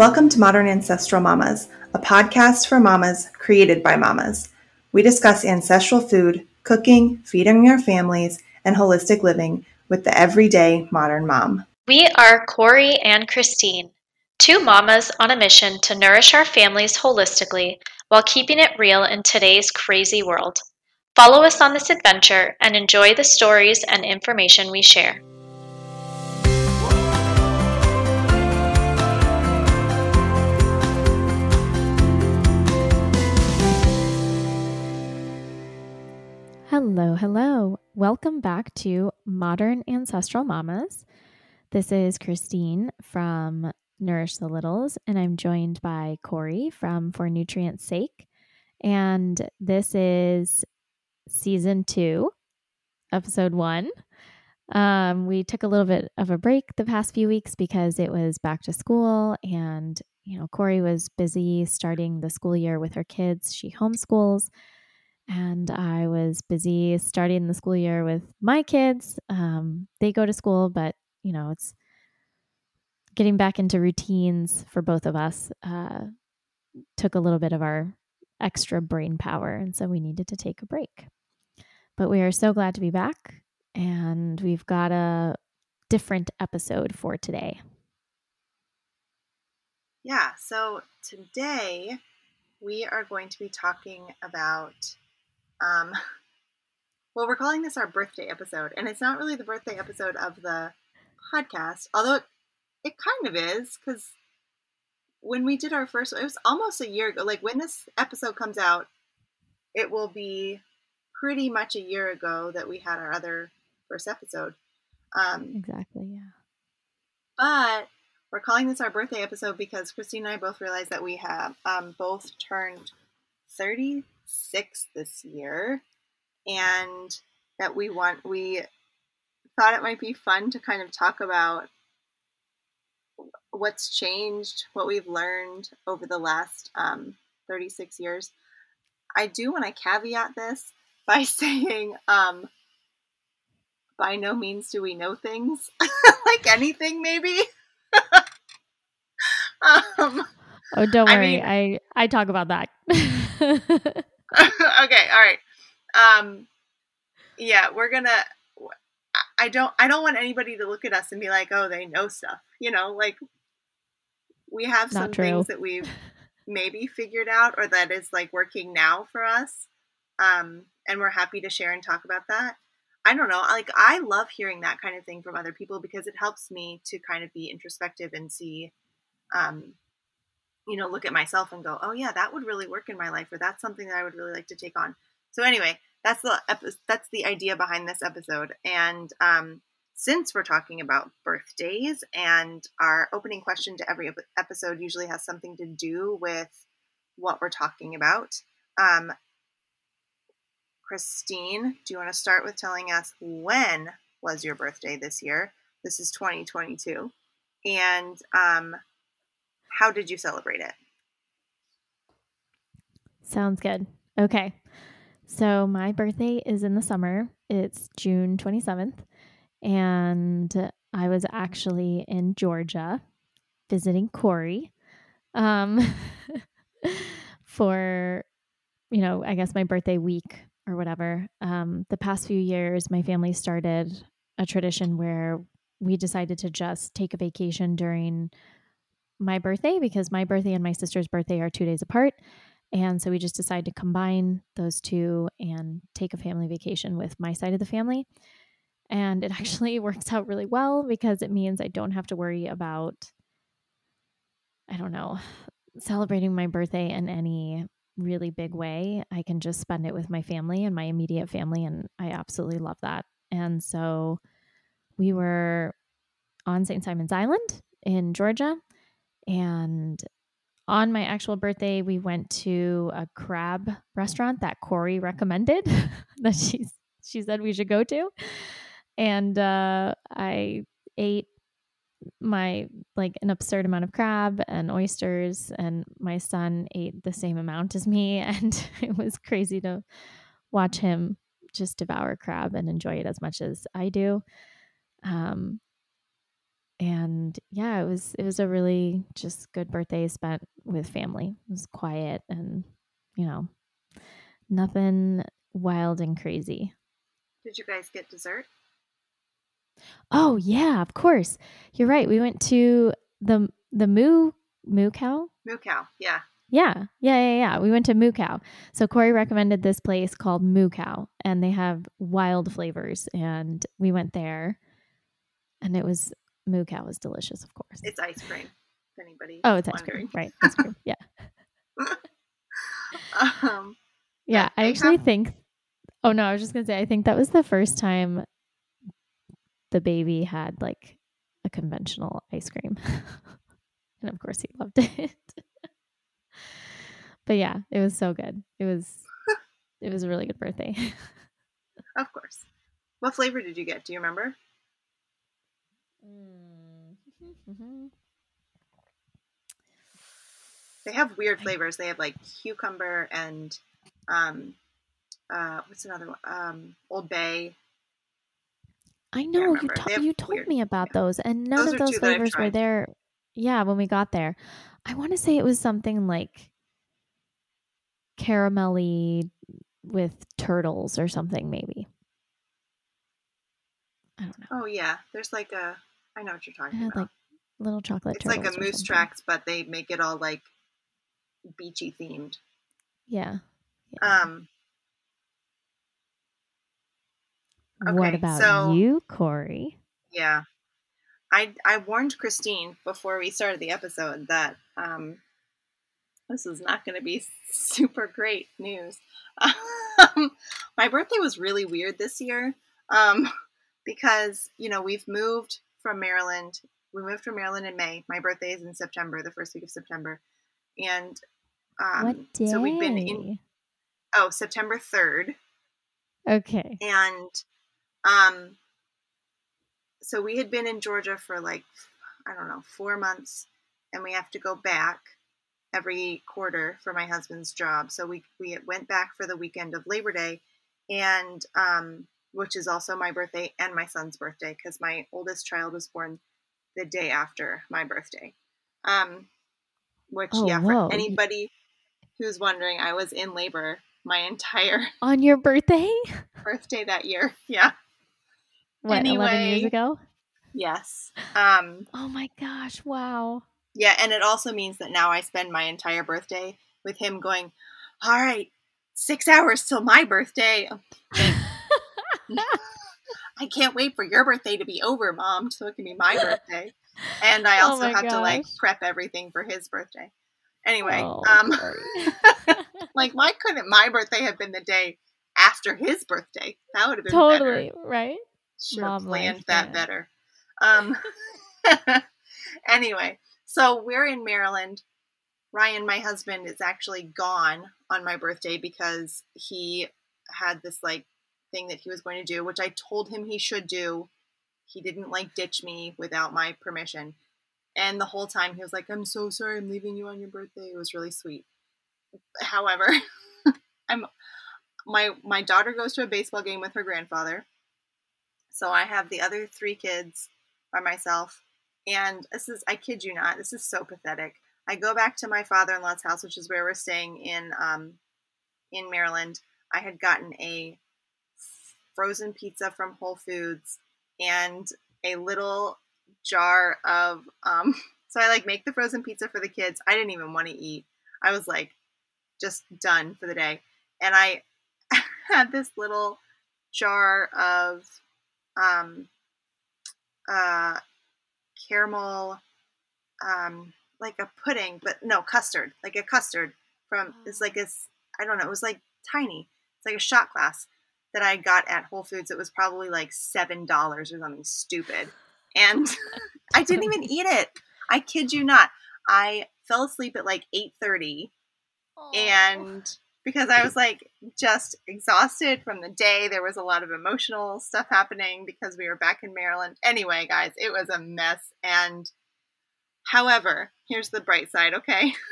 Welcome to Modern Ancestral Mamas, a podcast for mamas created by mamas. We discuss ancestral food, cooking, feeding our families, and holistic living with the everyday modern mom. We are Corey and Christine, two mamas on a mission to nourish our families holistically while keeping it real in today's crazy world. Follow us on this adventure and enjoy the stories and information we share. Hello, hello. Welcome back to Modern Ancestral Mamas. This is Christine from Nourish the Littles, and I'm joined by Corey from For Nutrients Sake. And this is season two, episode one. Um, we took a little bit of a break the past few weeks because it was back to school, and you know, Corey was busy starting the school year with her kids. She homeschools and I was busy starting the school year with my kids. Um, they go to school, but you know, it's getting back into routines for both of us uh, took a little bit of our extra brain power, and so we needed to take a break. But we are so glad to be back, and we've got a different episode for today. Yeah, so today we are going to be talking about um, well, we're calling this our birthday episode, and it's not really the birthday episode of the podcast, although it, it kind of is, because when we did our first, it was almost a year ago. Like when this episode comes out, it will be pretty much a year ago that we had our other first episode. Um, exactly, yeah. But we're calling this our birthday episode because Christine and I both realized that we have um, both turned 30 six this year, and that we want we thought it might be fun to kind of talk about what's changed, what we've learned over the last um, 36 years. I do want to caveat this by saying, um, by no means do we know things like anything, maybe. um, oh, don't worry. I, mean, I I talk about that. okay, all right. Um, yeah, we're gonna. I don't. I don't want anybody to look at us and be like, "Oh, they know stuff." You know, like we have Not some true. things that we've maybe figured out, or that is like working now for us. Um, and we're happy to share and talk about that. I don't know. Like I love hearing that kind of thing from other people because it helps me to kind of be introspective and see um, you know, look at myself and go, oh yeah, that would really work in my life, or that's something that I would really like to take on. So anyway, that's the that's the idea behind this episode. And um, since we're talking about birthdays, and our opening question to every episode usually has something to do with what we're talking about. Um, Christine, do you want to start with telling us when was your birthday this year? This is 2022. And um, how did you celebrate it? Sounds good. Okay. So my birthday is in the summer. It's June 27th. And I was actually in Georgia visiting Corey um, for, you know, I guess my birthday week or whatever. Um, the past few years, my family started a tradition where we decided to just take a vacation during my birthday because my birthday and my sister's birthday are two days apart. And so we just decided to combine those two and take a family vacation with my side of the family. And it actually works out really well because it means I don't have to worry about, I don't know, celebrating my birthday in any really big way. I can just spend it with my family and my immediate family. And I absolutely love that. And so we were on St. Simon's Island in Georgia and on my actual birthday, we went to a crab restaurant that Corey recommended that she she said we should go to, and uh, I ate my like an absurd amount of crab and oysters, and my son ate the same amount as me, and it was crazy to watch him just devour crab and enjoy it as much as I do. Um, and yeah, it was it was a really just good birthday spent with family. It was quiet and you know, nothing wild and crazy. Did you guys get dessert? Oh yeah, of course. You're right. We went to the the moo moo cow. Moo cow, yeah. Yeah, yeah, yeah, yeah. We went to Moo Cow. So Corey recommended this place called Moo Cow, and they have wild flavors. And we went there, and it was Moo Cow was delicious, of course. It's ice cream. If anybody. Oh, it's ice cream, right? Ice cream. Yeah. um, yeah, I actually have... think. Oh no, I was just gonna say I think that was the first time the baby had like a conventional ice cream, and of course he loved it. but yeah, it was so good. It was it was a really good birthday. of course. What flavor did you get? Do you remember? Mm-hmm. They have weird flavors. They have like cucumber and um, uh, what's another one? Um, Old Bay. I know you, to- you told weird, me about yeah. those, and none those of those flavors were there. Yeah, when we got there, I want to say it was something like caramelly with turtles or something, maybe. I don't know. Oh yeah, there's like a. I know what you're talking about. Like little chocolate. It's like a moose tracks, but they make it all like beachy themed. Yeah. yeah. Um. Okay, what about so, you, Corey? Yeah, I I warned Christine before we started the episode that um, this is not going to be super great news. Um, my birthday was really weird this year um, because you know we've moved from Maryland. We moved from Maryland in May. My birthday is in September, the first week of September, and um, what day? So we've been in oh September third. Okay. And um, so we had been in Georgia for like I don't know four months, and we have to go back every quarter for my husband's job. So we we went back for the weekend of Labor Day, and um, which is also my birthday and my son's birthday because my oldest child was born the day after my birthday. Um, which oh, yeah, whoa. for anybody who's wondering, I was in labor my entire on your birthday birthday that year. Yeah. What, anyway, 11 years ago? Yes. Um, oh my gosh, wow. Yeah, and it also means that now I spend my entire birthday with him going, All right, six hours till my birthday. I can't wait for your birthday to be over, mom, so it can be my birthday. And I oh also oh have gosh. to like prep everything for his birthday. Anyway, oh, um like why couldn't my birthday have been the day after his birthday? That would have been totally better. right. Should have planned that better. Um anyway, so we're in Maryland. Ryan, my husband, is actually gone on my birthday because he had this like thing that he was going to do, which I told him he should do. He didn't like ditch me without my permission. And the whole time he was like, I'm so sorry I'm leaving you on your birthday. It was really sweet. However, I'm my my daughter goes to a baseball game with her grandfather. So I have the other three kids by myself. And this is I kid you not, this is so pathetic. I go back to my father-in-law's house, which is where we're staying in um in Maryland. I had gotten a frozen pizza from Whole Foods and a little jar of um so I like make the frozen pizza for the kids. I didn't even want to eat. I was like just done for the day. And I had this little jar of um uh caramel um like a pudding, but no custard, like a custard from it's like this I don't know, it was like tiny. It's like a shot glass that I got at Whole Foods. It was probably like seven dollars or something stupid and I didn't even eat it. I kid you not. I fell asleep at like 8:30 and because I was like just exhausted from the day. There was a lot of emotional stuff happening because we were back in Maryland. Anyway, guys, it was a mess and however, here's the bright side, okay?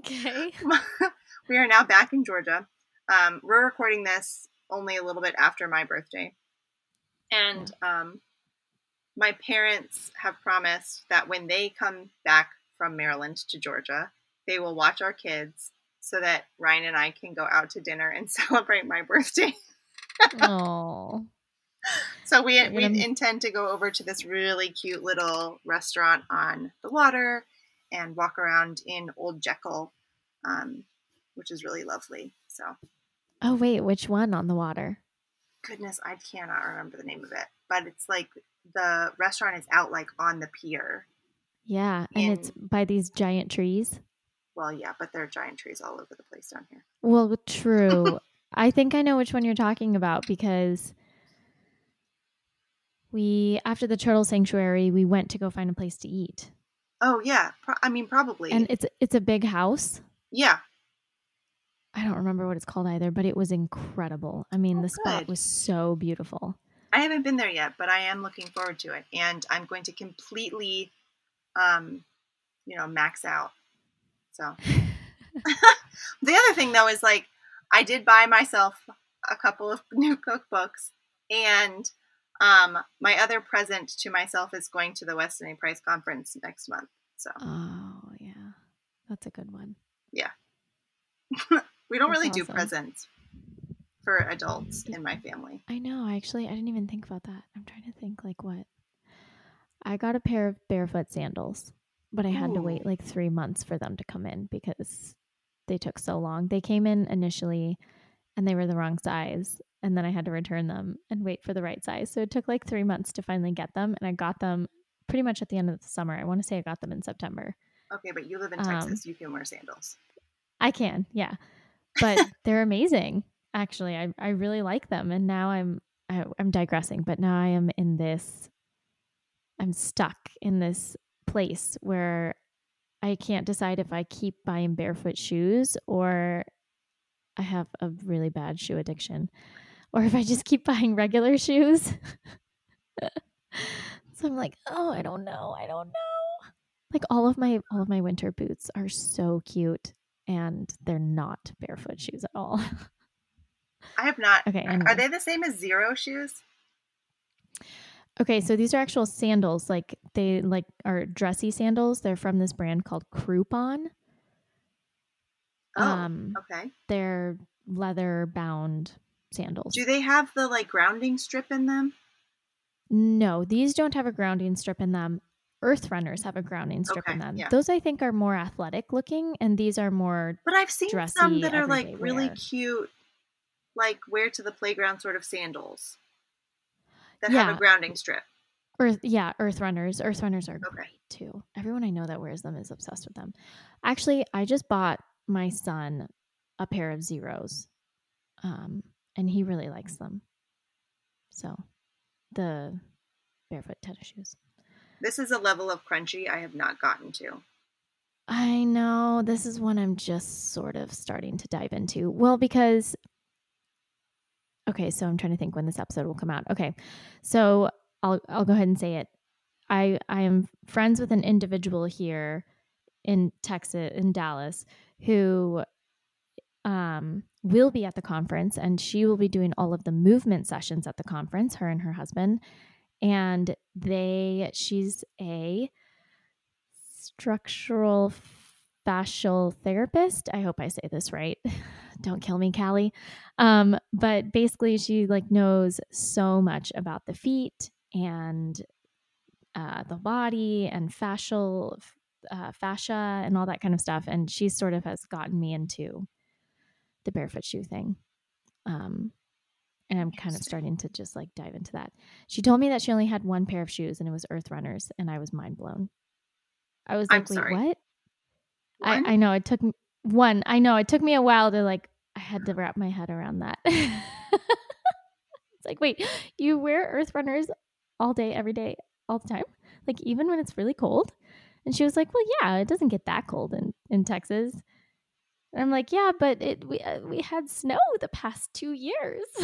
Okay. we are now back in Georgia. Um, we're recording this only a little bit after my birthday. And um, my parents have promised that when they come back from Maryland to Georgia, they will watch our kids so that Ryan and I can go out to dinner and celebrate my birthday. Oh. so we we intend to go over to this really cute little restaurant on the water and walk around in Old Jekyll, um, which is really lovely. So. Oh wait, which one on the water? Goodness, I cannot remember the name of it, but it's like the restaurant is out like on the pier. Yeah, and it's by these giant trees. Well, yeah, but there are giant trees all over the place down here. Well, true. I think I know which one you're talking about because we after the turtle sanctuary, we went to go find a place to eat. Oh yeah, Pro- I mean probably. And it's it's a big house. Yeah. I don't remember what it's called either, but it was incredible. I mean, oh, the spot good. was so beautiful. I haven't been there yet, but I am looking forward to it, and I'm going to completely, um, you know, max out. So, the other thing though is like, I did buy myself a couple of new cookbooks, and um, my other present to myself is going to the Weston A. Price conference next month. So. Oh yeah, that's a good one. Yeah. we don't that's really awesome. do presents for adults in my family. I know. Actually, I didn't even think about that. I'm trying to think like what. I got a pair of barefoot sandals, but I had Ooh. to wait like three months for them to come in because they took so long. They came in initially and they were the wrong size and then I had to return them and wait for the right size. So it took like three months to finally get them, and I got them pretty much at the end of the summer. I want to say I got them in September. Okay, but you live in Texas, um, you can wear sandals. I can, yeah, but they're amazing. Actually, I I really like them, and now I'm I, I'm digressing, but now I am in this. I'm stuck in this place where I can't decide if I keep buying barefoot shoes or I have a really bad shoe addiction or if I just keep buying regular shoes. so I'm like, oh, I don't know. I don't know. Like all of my all of my winter boots are so cute and they're not barefoot shoes at all. I have not. Okay. Anyway. Are they the same as Xero shoes? Okay, so these are actual sandals. Like they like are dressy sandals. They're from this brand called Crupon. Oh, um, okay. They're leather bound sandals. Do they have the like grounding strip in them? No, these don't have a grounding strip in them. Earth runners have a grounding strip okay, in them. Yeah. Those I think are more athletic looking, and these are more. But I've seen some that are like really cute, like wear to the playground sort of sandals that yeah. have a grounding strip. Earth, yeah, Earth runners. Earth runners are okay. great too. Everyone I know that wears them is obsessed with them. Actually, I just bought my son a pair of Xeros, Um, and he really likes them. So, the barefoot tennis shoes. This is a level of crunchy I have not gotten to. I know this is one I'm just sort of starting to dive into. Well, because okay, so I'm trying to think when this episode will come out. Okay, so I'll I'll go ahead and say it. I I am friends with an individual here in Texas in Dallas who um, will be at the conference and she will be doing all of the movement sessions at the conference, her and her husband. And they, she's a structural fascial therapist. I hope I say this right. Don't kill me, Kali. Um, but basically, she like knows so much about the feet and uh, the body and fascial uh, fascia and all that kind of stuff. And she sort of has gotten me into the barefoot shoe thing. Um, and I'm kind of starting to just like dive into that. She told me that she only had one pair of shoes and it was Earth Runners, and I was mind blown. I was like, wait, what? I, I know it took me, one. I know it took me a while to like, I had to wrap my head around that. it's like, wait, you wear Earth Runners all day, every day, all the time? Like, even when it's really cold? And she was like, well, yeah, it doesn't get that cold in, in Texas. And I'm like, yeah, but it we uh, we had snow the past two years.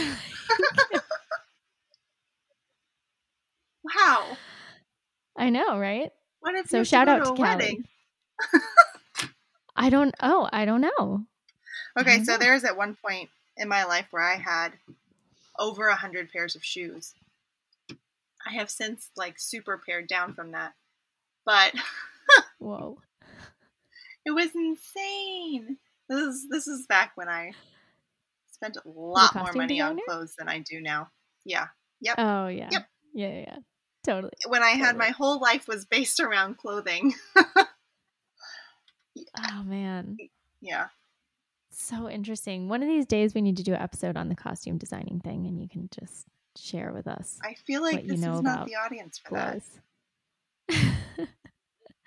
wow. I know, right? What if so? shout out to, to wedding? I don't. Oh, I don't know. Okay, don't so know. there was at one point in my life where I had over a hundred pairs of shoes. I have since like super pared down from that. But whoa. It was insane. This is this is back when I spent a lot more money designer? on clothes than I do now. Yeah. Yep. Oh yeah. Yep. Yeah, yeah, yeah. Totally. When I totally. had my whole life was based around clothing. oh man. Yeah. So interesting. One of these days we need to do an episode on the costume designing thing and you can just share with us. I feel like this you know is not the audience for clothes. that.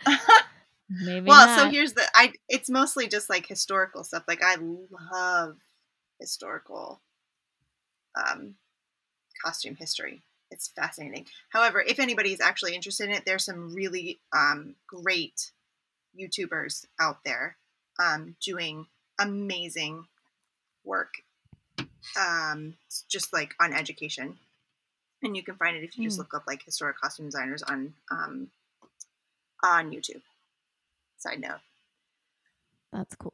Maybe well, not. so here's the I it's mostly just like historical stuff. Like I love historical um costume history. It's fascinating. However, if anybody's actually interested in it, there's some really um great YouTubers out there um doing amazing work um just like on education. And you can find it if you mm. just hmm. look up like historic costume designers on um on YouTube side note. That's cool.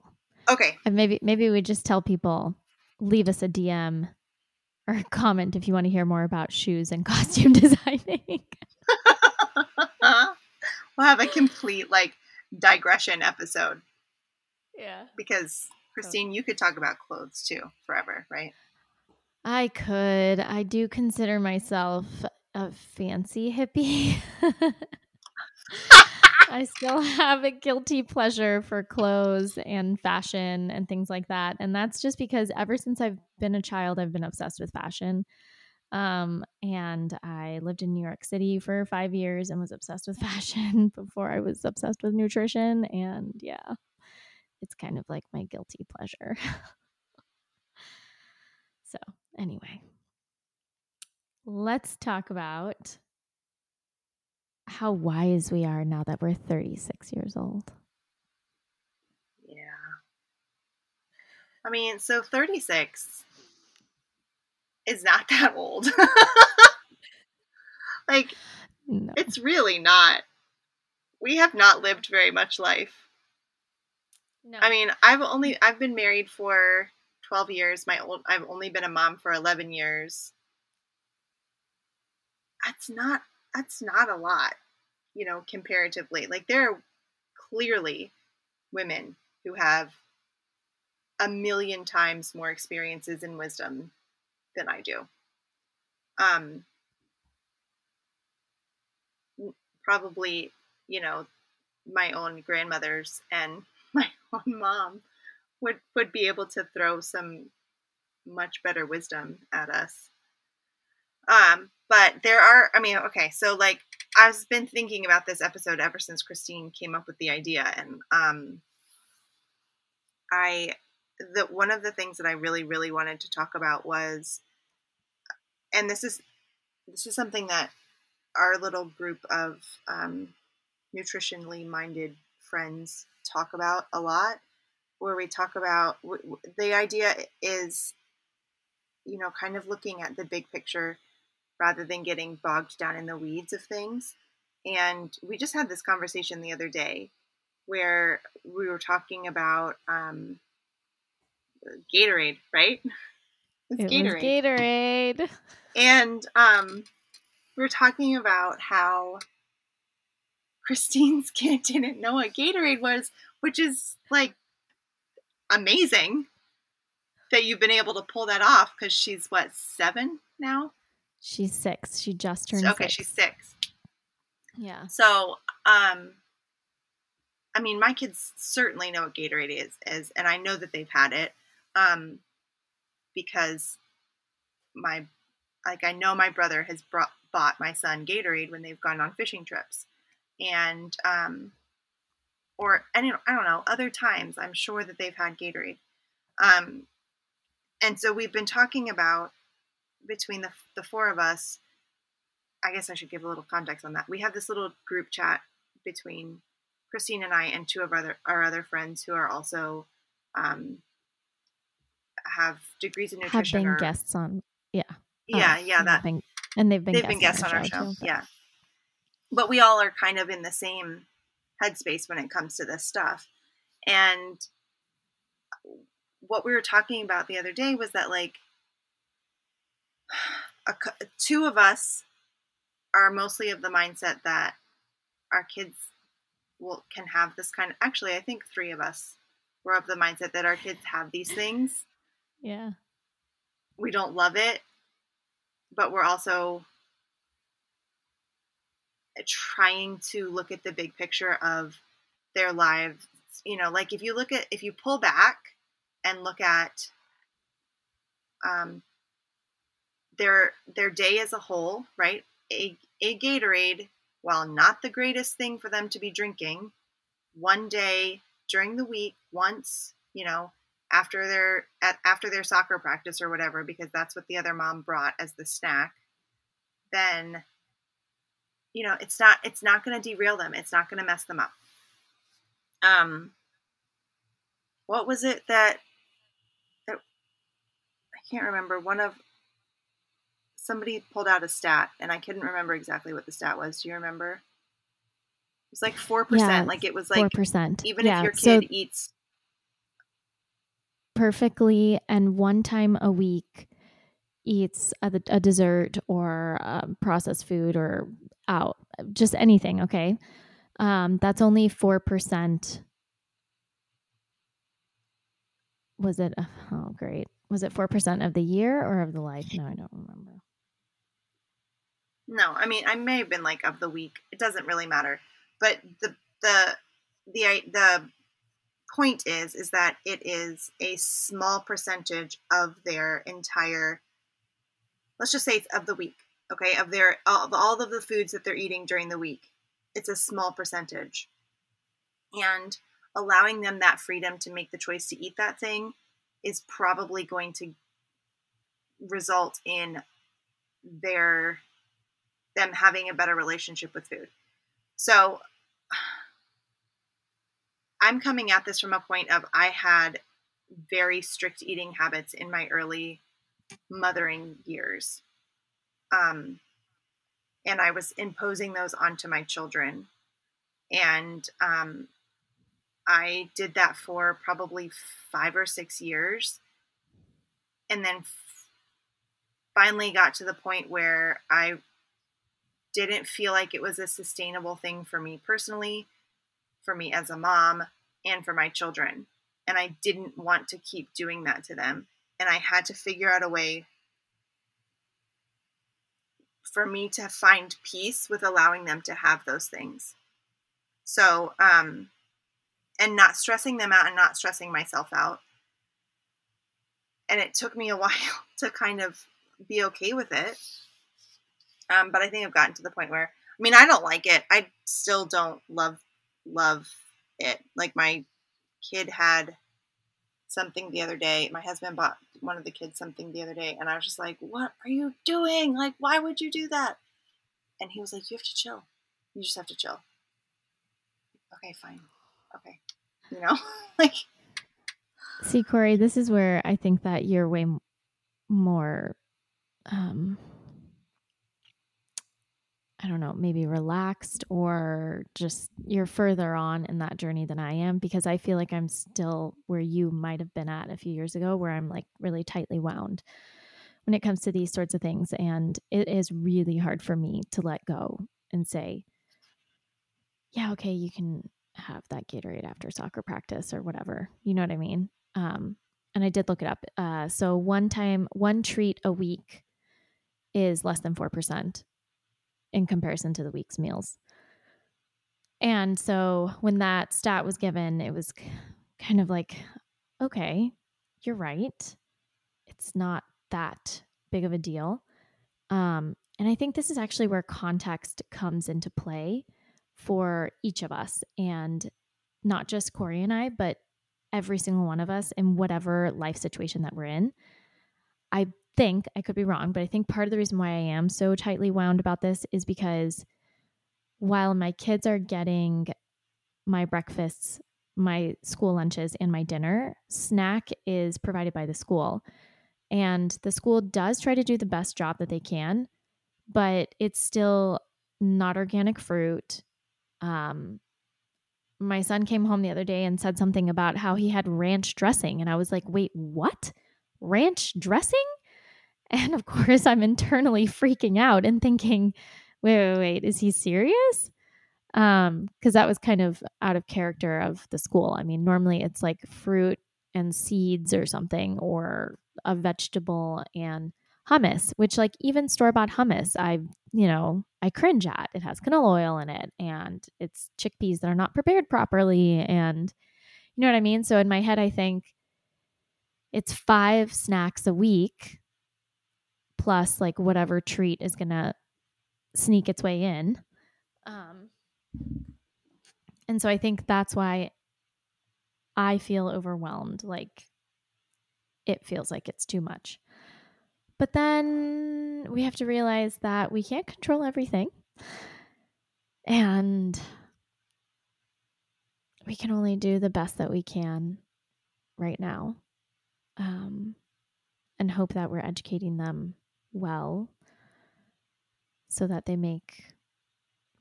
Okay. And maybe maybe we just tell people leave us a DM or a comment if you want to hear more about shoes and costume designing. we'll have a complete like digression episode. Yeah. Because Christine, you could talk about clothes too forever, right? I could. I do consider myself a fancy hippie. I still have a guilty pleasure for clothes and fashion and things like that. And that's just because ever since I've been a child, I've been obsessed with fashion. Um, and I lived in New York City for five years and was obsessed with fashion before I was obsessed with nutrition. And yeah, it's kind of like my guilty pleasure. so, anyway, let's talk about how wise we are now that we're 36 years old. Yeah. I mean, so 36 is not that old. like, no. it's really not. We have not lived very much life. No. I mean, I've only I've been married for 12 years. My old I've only been a mom for 11 years. That's not that's not a lot, you know, comparatively. Like there are clearly women who have a million times more experiences and wisdom than I do. Um, probably, you know, my own grandmothers and my own mom would would be able to throw some much better wisdom at us. Um, but there are, I mean, okay, so like I've been thinking about this episode ever since Christine came up with the idea, and um, I the one of the things that I really, really wanted to talk about was, and this is this is something that our little group of um, nutritionally minded friends talk about a lot, where we talk about the idea is, you know, kind of looking at the big picture rather than getting bogged down in the weeds of things. And we just had this conversation the other day where we were talking about um, Gatorade, right? It's it Gatorade. Gatorade. And um, we were talking about how Christine's kid didn't know what Gatorade was, which is like amazing that you've been able to pull that off because she's what, seven now? She's six. She just turned okay, six. she's six. Yeah. So, um, I mean, my kids certainly know what Gatorade is, is, and I know that they've had it, um, because my, like, I know my brother has brought bought my son Gatorade when they've gone on fishing trips, and um, or any, I don't know, other times I'm sure that they've had Gatorade, um, and so we've been talking about between the, the four of us, I guess I should give a little context on that. We have this little group chat between Christine and I and two of our other, our other friends who are also um, have degrees in nutrition. Have been or, guests on, yeah, yeah, uh, yeah. That been, and they've been they've guests been guests on our, show, show yeah. But we all are kind of in the same headspace when it comes to this stuff, and what we were talking about the other day was that like a, two of us are mostly of the mindset that our kids will can have this kind of actually I think 3 of us were of the mindset that our kids have these things. Yeah. We don't love it, but we're also trying to look at the big picture of their lives. You know, like if you look at if you pull back and look at um, their their day as a whole, right? A a Gatorade, while not the greatest thing for them to be drinking, one day during the week, once, you know, after their at, after their soccer practice or whatever, because that's what the other mom brought as the snack, then you know it's not it's not going to derail them. It's not going to mess them up. Um, what was it that that I can't remember. One of somebody pulled out a stat, and I couldn't remember exactly what the stat was. Do you remember? It was like four yeah, percent. Like it was like four percent. Even yeah, if your kid so eats perfectly and one time a week eats a, a dessert or um, processed food or out, just anything. Okay, um, that's only four percent. Was it? Oh, great. Was it four percent of the year or of the life? No, I don't remember. No, I mean I may have been like of the week. It doesn't really matter. But the the the the point is is that it is a small percentage of their entire let's just say of the week okay of their of all of the foods that they're eating during the week it's a small percentage and allowing them that freedom to make the choice to eat that thing is probably going to result in their them having a better relationship with food. So I'm coming at this from a point of I had very strict eating habits in my early mothering years. Um, and I was imposing those onto my children. And um, I did that for probably five or six years. And then finally got to the point where I didn't feel like it was a sustainable thing for me personally, for me as a mom, and for my children. And I didn't want to keep doing that to them. And I had to figure out a way for me to find peace with allowing them to have those things. So, um, and not stressing them out and not stressing myself out. And it took me a while to kind of be okay with it. Um, but I think I've gotten to the point where, I mean, I don't like it. I still don't love love it. Like my kid had something the other day. My husband bought one of the kids something the other day, and I was just like, "What are you doing? Like, why would you do that?" And he was like, "You have to chill. You just have to chill." Okay, fine. Okay, you know, like. See, Corey, this is where I think that you're way more um, I don't know, maybe relaxed or just you're further on in that journey than I am because I feel like I'm still where you might have been at a few years ago, where I'm like really tightly wound when it comes to these sorts of things. And it is really hard for me to let go and say, yeah, okay, you can have that Gatorade after soccer practice or whatever. You know what I mean? Um, and I did look it up. Uh, so one time, one treat a week is less than 4% in comparison to the week's meals. And so when that stat was given, it was kind of like, okay, you're right. It's not that big of a deal. Um, and I think this is actually where context comes into play for each of us and not just Corey and I, but every single one of us in whatever life situation that we're in. I think, I could be wrong, but I think part of the reason why I am so tightly wound about this is because while my kids are getting my breakfasts, my school lunches, and my dinner, snack is provided by the school. And the school does try to do the best job that they can, but it's still not organic fruit. Um, my son came home the other day and said something about how he had ranch dressing. And I was like, wait, what? Ranch dressing? And of course, I'm internally freaking out and thinking, wait, wait, wait, is he serious? Um, because that was kind of out of character of the school. I mean, normally it's like fruit and seeds or something, or a vegetable and hummus, which like even store bought hummus, I you know I cringe at. It has canola oil in it, and it's chickpeas that are not prepared properly, and you know what I mean. So in my head, I think it's five snacks a week plus like whatever treat is gonna sneak its way in. Um, and so I think that's why I feel overwhelmed. Like it feels like it's too much. But then we have to realize that we can't control everything. And we can only do the best that we can right now. Um, and hope that we're educating them well so that they make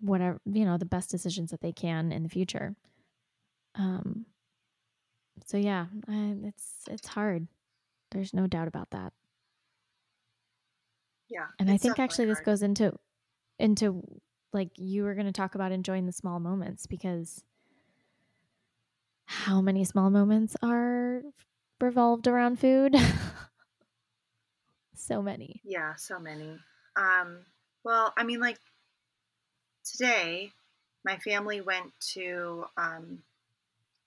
whatever you know the best decisions that they can in the future. Um so yeah I, it's it's hard. There's no doubt about that. Yeah and i think actually hard. this goes into into like you were going to talk about enjoying the small moments because how many small moments are revolved around food so many yeah so many um well i mean like today, my family went to um,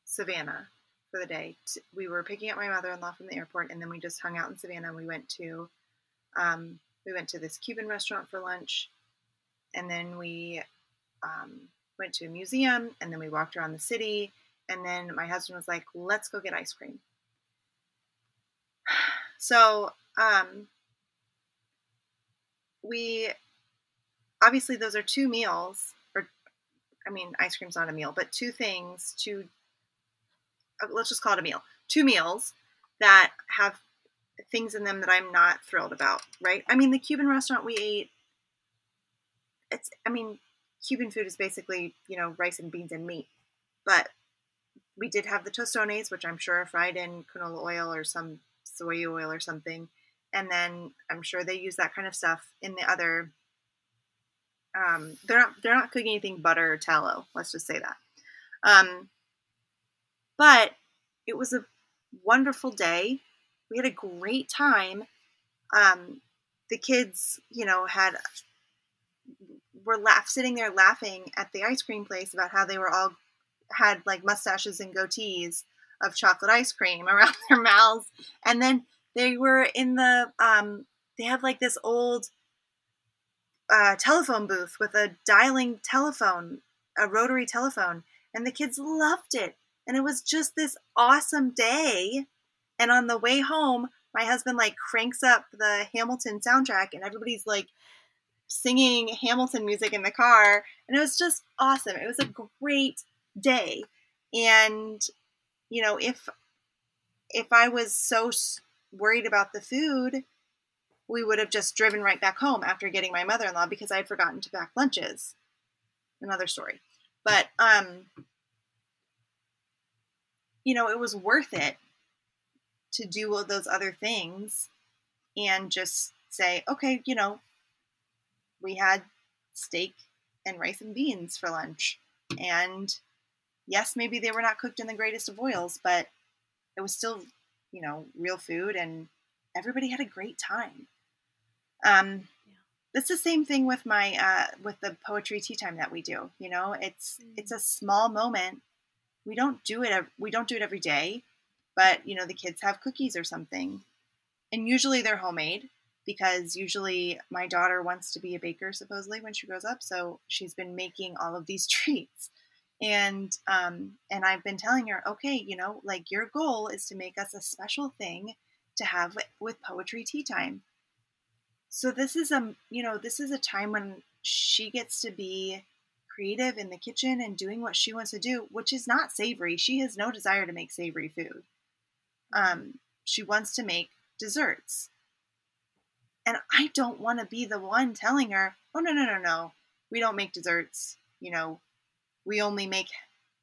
Savannah for the day. We were picking up my mother-in-law from the airport, and then we just hung out in Savannah. We went to um, we went to this Cuban restaurant for lunch, and then we um, went to a museum, and then we walked around the city. And then my husband was like, "Let's go get ice cream." So um, we obviously those are two meals or i mean ice cream's not a meal but two things two uh, let's just call it a meal. Two meals that have things in them that i'm not thrilled about right? I mean the cuban restaurant we ate it's i mean cuban food is basically you know rice and beans and meat but we did have the tostones which i'm sure are fried in canola oil or some soy oil or something and then i'm sure they use that kind of stuff in the other um, they're not they're not cooking anything butter or tallow. Let's just say that. Um, but it was a wonderful day. We had a great time. Um, the kids, you know, had were laugh sitting there laughing at the ice cream place about how they were all had like mustaches and goatees of chocolate ice cream around their mouths, and then they were in the um, they have like this old uh, telephone booth with a dialing telephone, a rotary telephone, and the kids loved it. And it was just this awesome day. And on the way home, my husband like cranks up the Hamilton soundtrack, and everybody's like singing Hamilton music in the car, and it was just awesome. It was a great day, and you know if if I was so worried about the food, we would have just driven right back home after getting my mother-in-law because I had forgotten to pack lunches. Another story. But um you know, it was worth it to do all those other things and just say, okay, you know, we had steak and rice and beans for lunch. And yes, maybe they were not cooked in the greatest of oils, but it was still, you know, real food and everybody had a great time. Um, it's the same thing with my uh, with the poetry tea time that we do. You know, it's mm. it's a small moment. We don't do it. We don't do it every day, but you know, the kids have cookies or something, and usually they're homemade because usually my daughter wants to be a baker supposedly when she grows up. So she's been making all of these treats, and um, and I've been telling her, okay, you know, like your goal is to make us a special thing to have with poetry tea time so this is a you know this is a time when she gets to be creative in the kitchen and doing what she wants to do, which is not savory. She has no desire to make savory food. Um, she wants to make desserts. And I don't want to be the one telling her, oh, no, no, no, no. We don't make desserts. You know, we only make,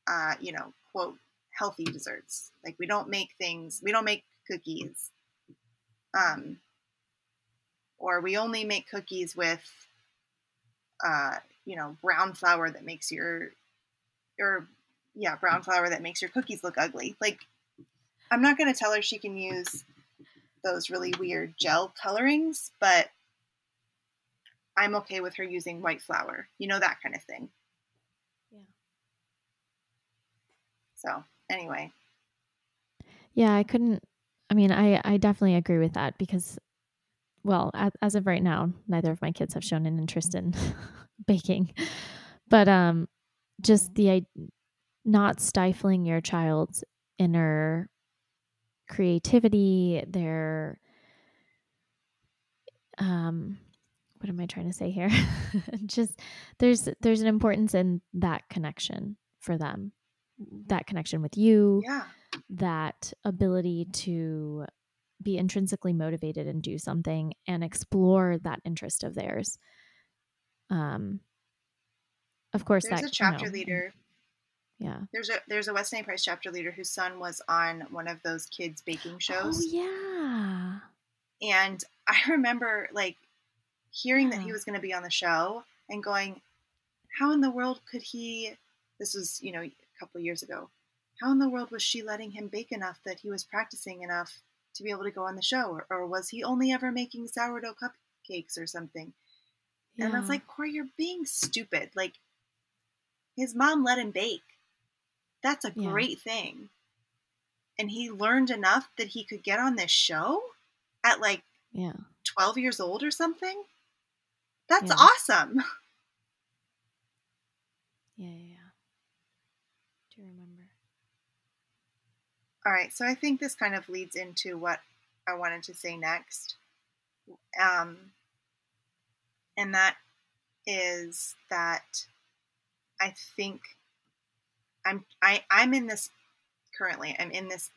uh, you know, quote, healthy desserts. Like we don't make things, we don't make cookies. Um, or we only make cookies with uh, you know, brown flour that makes your, or yeah, brown flour that makes your cookies look ugly. Like, I'm not going to tell her she can use those really weird gel colorings, but I'm okay with her using white flour, you know, that kind of thing. Yeah. So, anyway. Yeah, I couldn't, I mean, I, I definitely agree with that because, well, as, as of right now, neither of my kids have shown an interest in baking. But um, just the not stifling your child's inner creativity, their um what am I trying to say here? Just there's there's an importance in that connection for them. That connection with you. Yeah. That ability to be intrinsically motivated and do something and explore that interest of theirs. Um of course there's that a chapter you know, leader yeah. There's a there's a Weston A. Price chapter leader whose son was on one of those kids baking shows. Oh yeah. And I remember like hearing yeah. that he was going to be on the show and going, how in the world could he? This was you know a couple years ago. How in the world was she letting him bake enough that he was practicing enough to be able to go on the show, or, or was he only ever making sourdough cupcakes or something? Yeah. And I was like, Corey, you're being stupid. Like his mom let him bake that's a yeah. great thing. And he learned enough that he could get on this show at like yeah. 12 years old or something. That's yeah. awesome. Yeah, yeah. Remember? All right, so I think this kind of leads into what I wanted to say next. Um, and that is that I think I'm I, I'm in this currently. I'm in this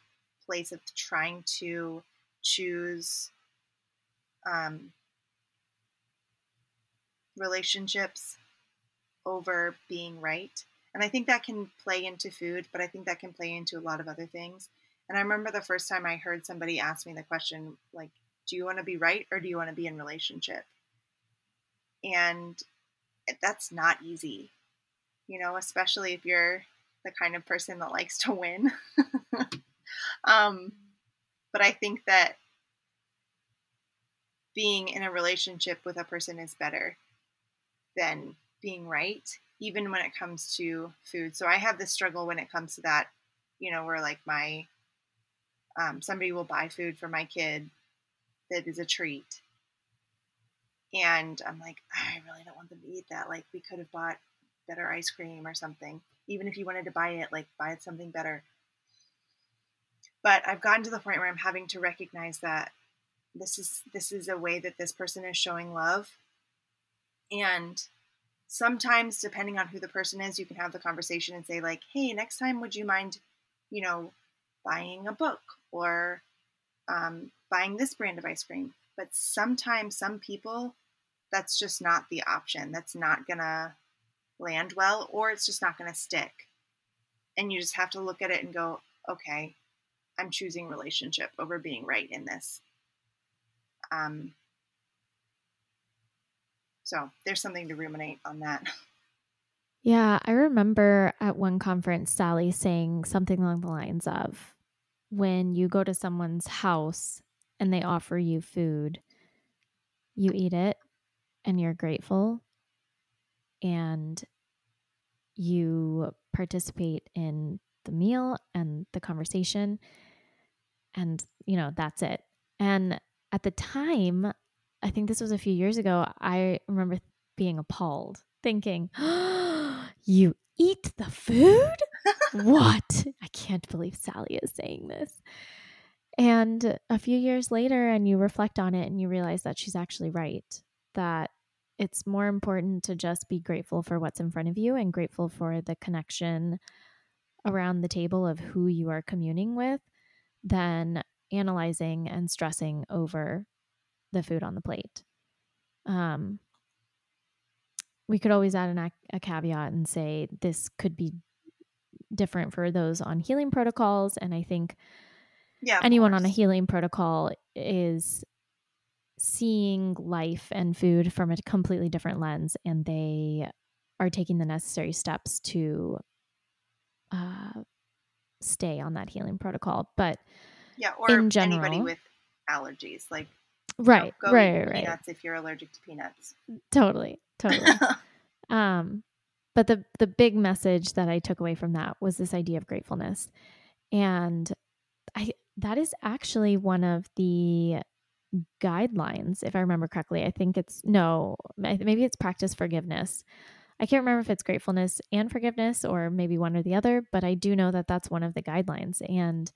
place of trying to choose um, relationships over being right. And I think that can play into food, but I think that can play into a lot of other things. And I remember the first time I heard somebody ask me the question, like, do you want to be right or do you want to be in relationship? And that's not easy, you know, especially if you're the kind of person that likes to win. um, but I think that being in a relationship with a person is better than being right, even when it comes to food. So I have this struggle when it comes to that, you know, where like my um, somebody will buy food for my kid that is a treat. And I'm like, I really don't want them to eat that. Like, we could have bought better ice cream or something even if you wanted to buy it, like buy something better. But I've gotten to the point where I'm having to recognize that this is this is a way that this person is showing love. And sometimes depending on who the person is, you can have the conversation and say like, "Hey, next time would you mind, you know, buying a book or um, buying this brand of ice cream?" But sometimes some people that's just not the option. That's not gonna land well or it's just not to stick. And you just have to look at it and go, okay, I'm choosing relationship over being right in this. Um, so there's something to ruminate on that. Yeah, I remember at one conference, Sally saying something along the lines of when you go to someone's house and they offer you food, you eat it and you're grateful and you participate in the meal and the conversation and you know that's it and at the time i think this was a few years ago i remember being appalled thinking oh, you eat the food? What? I can't believe sally is saying this. And a few years later and you reflect on it and you realize that she's actually right that it's more important to just be grateful for what's in front of you and grateful for the connection around the table of who you are communing with than analyzing and stressing over the food on the plate. Um, we could always add an, a caveat and say this could be different for those on healing protocols. And I think yeah, anyone course. on a healing protocol is seeing life and food from a completely different lens and they are taking the necessary steps to uh, stay on that healing protocol. But yeah, or in general, anybody with allergies, like right, you know, right, right. Peanuts if you're allergic to peanuts. Totally, totally. um, but the the big message that I took away from that was this idea of gratefulness, and I that is actually one of the guidelines, if I remember correctly. I think it's no, maybe it's practice forgiveness. I can't remember if it's gratefulness and forgiveness or maybe one or the other, but I do know that that's one of the guidelines. And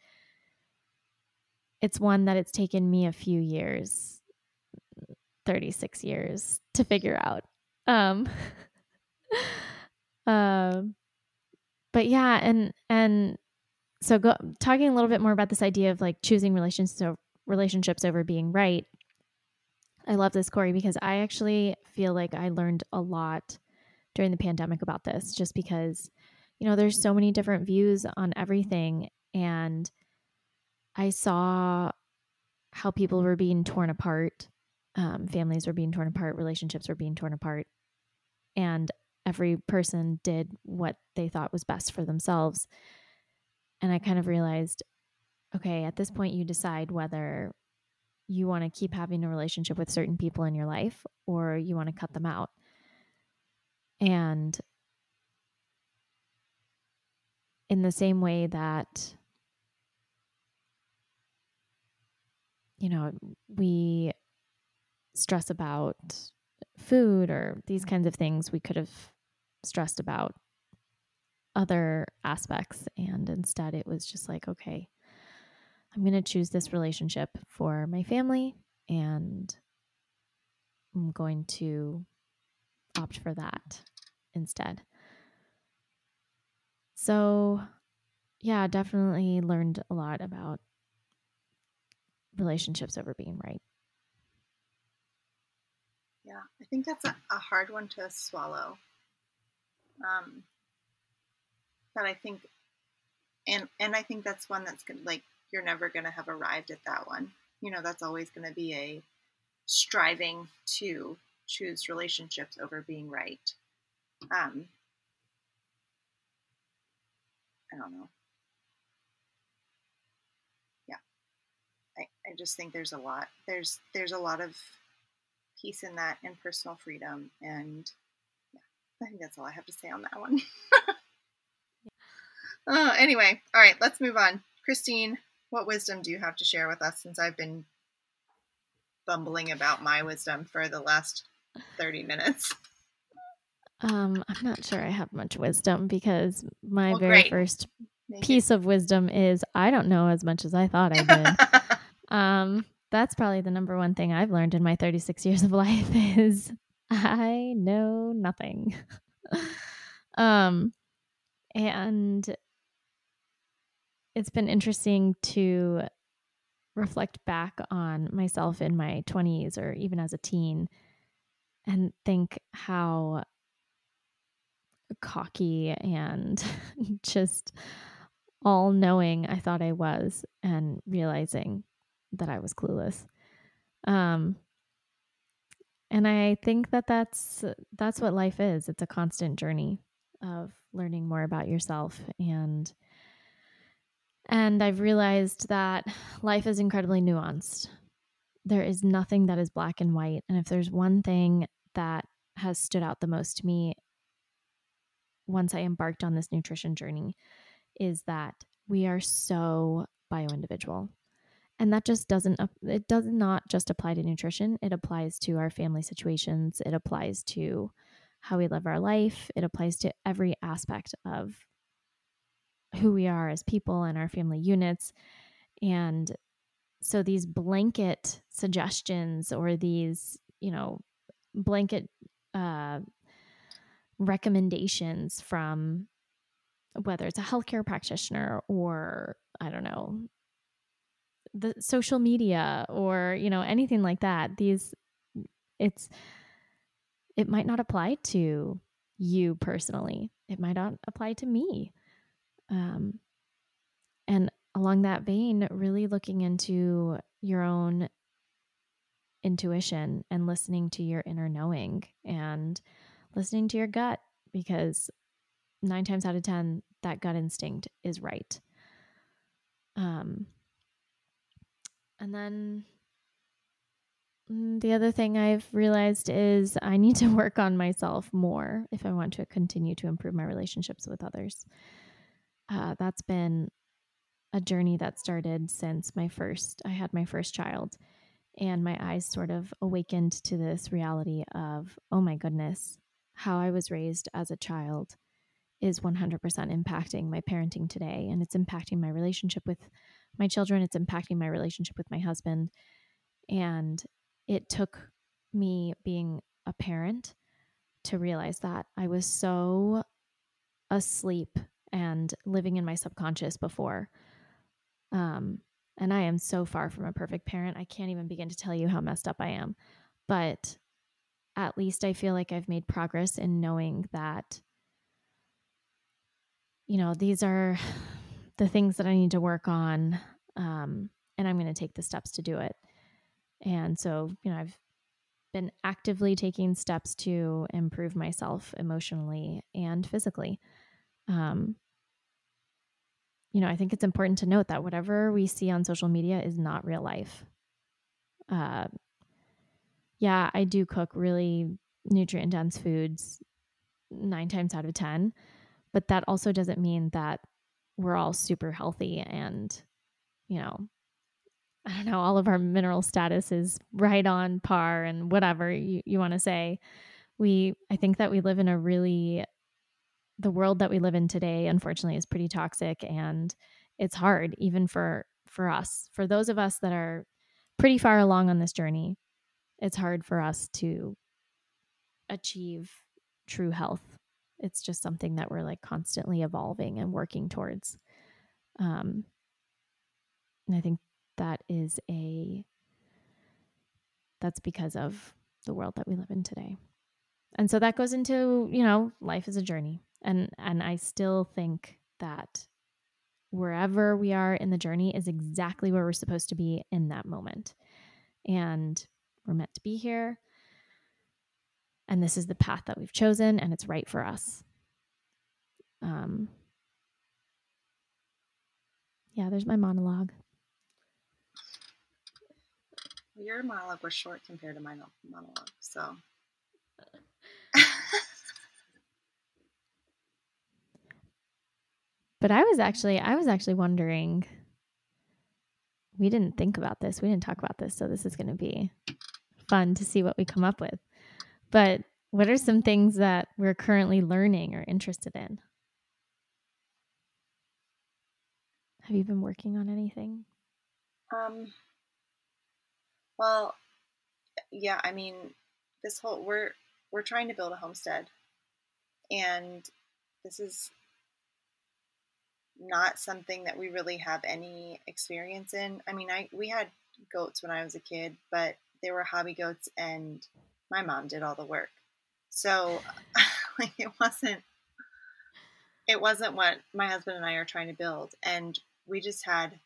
it's one that it's taken me a few years, 36 years to figure out. Um, uh, but yeah, and, and so go, talking a little bit more about this idea of like choosing relationships over, relationships over being right. I love this, Corey, because I actually feel like I learned a lot during the pandemic about this just because, you know, there's so many different views on everything. And I saw how people were being torn apart, um, families were being torn apart, relationships were being torn apart. And every person did what they thought was best for themselves. And I kind of realized okay, at this point, you decide whether you want to keep having a relationship with certain people in your life or you want to cut them out. And in the same way that, you know, we stress about food or these mm. kinds of things, we could have stressed about other aspects. And instead, it was just like, okay, I'm going to choose this relationship for my family and I'm going to opt for that instead. So, yeah, definitely learned a lot about relationships over being right. Yeah, I think that's a, a hard one to swallow. Um, but I think, and and I think that's one that's good. Like you're never to have arrived at that one. You know, that's always to be a striving to choose relationships over being right. Um, I don't know. Yeah. I, just think there's a lot. There's there's a lot of peace in that and personal freedom and yeah, I think that's all I have to say on that one. uh, anyway, all right, let's move on. Christine, what wisdom do you have to share with us since I've been bumbling about my wisdom for the last 30 minutes? Um, I'm not sure I have much wisdom because my well, very great. first Thank piece of wisdom is I don't know as much as I thought I did. um, that's probably the number one thing I've learned in my 36 years of life is I know nothing. um, and it's been interesting to reflect back on myself in my 20s or even as a teen and think how cocky and just all knowing I thought I was and realizing that I was clueless. Um and I think that that's that's what life is. It's a constant journey of learning more about yourself and and I've realized that life is incredibly nuanced. There is nothing that is black and white. And if there's one thing that has stood out the most to me once I embarked on this nutrition journey, is that we are so bio individual. And that just doesn't, it does not just apply to nutrition. It applies to our family situations. It applies to how we live our life. It applies to every aspect of who we are as people and our family units. And so these blanket suggestions or these, you know, blanket uh, recommendations from whether it's a healthcare practitioner or I don't know, the social media or, you know, anything like that, these it's it might not apply to you personally. It might not apply to me. Um, and along that vein, really looking into your own intuition and listening to your inner knowing and listening to your gut because nine times out of 10, that gut instinct is right. Um, and then mm, the other thing I've realized is I need to work on myself more if I want to continue to improve my relationships with others. Uh, that's been a journey that started since my first, I had my first child. And my eyes sort of awakened to this reality of, oh my goodness, how I was raised as a child is 100% impacting my parenting today. And it's impacting my relationship with my children. It's impacting my relationship with my husband. And it took me being a parent to realize that I was so asleep and living in my subconscious before. Um, and I am so far from a perfect parent. I can't even begin to tell you how messed up I am. But at least I feel like I've made progress in knowing that, you know, these are the things that I need to work on. Um, and I'm going to take the steps to do it. And so, you know, I've been actively taking steps to improve myself emotionally and physically. Um, you know, I think it's important to note that whatever we see on social media is not real life. Uh, yeah, I do cook really nutrient dense foods nine times out of 10, but that also doesn't mean that we're all super healthy and, you know, I don't know, all of our mineral status is right on par and whatever you, you want to say. We, I think that we live in a really the world that we live in today unfortunately is pretty toxic and it's hard even for for us for those of us that are pretty far along on this journey it's hard for us to achieve true health it's just something that we're like constantly evolving and working towards. Um and i think that is a that's because of the world that we live in today. And so that goes into you know life is a journey. And and i still think that wherever we are in the journey is exactly where we're supposed to be in that moment. And we're meant to be here and this is the path that we've chosen and it's right for us um yeah there's my monologue your monologue was short compared to my monologue so But I was actually I was actually wondering we didn't think about this. We didn't talk about this, so this is going to be fun to see what we come up with. But what are some things that we're currently learning or interested in? Have you been working on anything? Um well, yeah, I mean, this whole we're we're trying to build a homestead. And this is not something that we really have any experience in. I mean, I we had goats when I was a kid, but they were hobby goats, and my mom did all the work. So, like, it wasn't it wasn't what my husband and I are trying to build. And we just had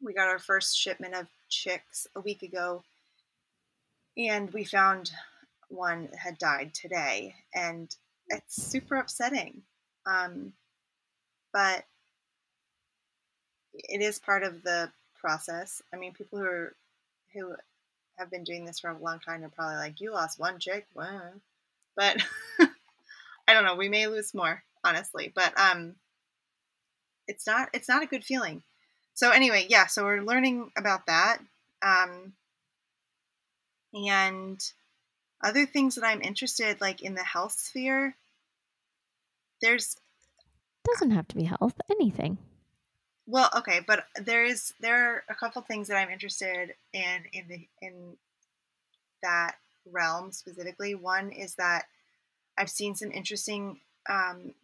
we got our first shipment of chicks a week ago, and we found one had died today, and it's super upsetting. Um, but it is part of the process. I mean, people who are who have been doing this for a long time are probably like, "You lost one chick," wow. but I don't know. We may lose more, honestly. But um, it's not it's not a good feeling. So anyway, yeah. So we're learning about that, um, and other things that I'm interested, like in the health sphere. There's doesn't have to be health, anything. Well, okay, but there is there are a couple things that I'm interested in in the in that realm specifically. One is that I've seen some interesting um,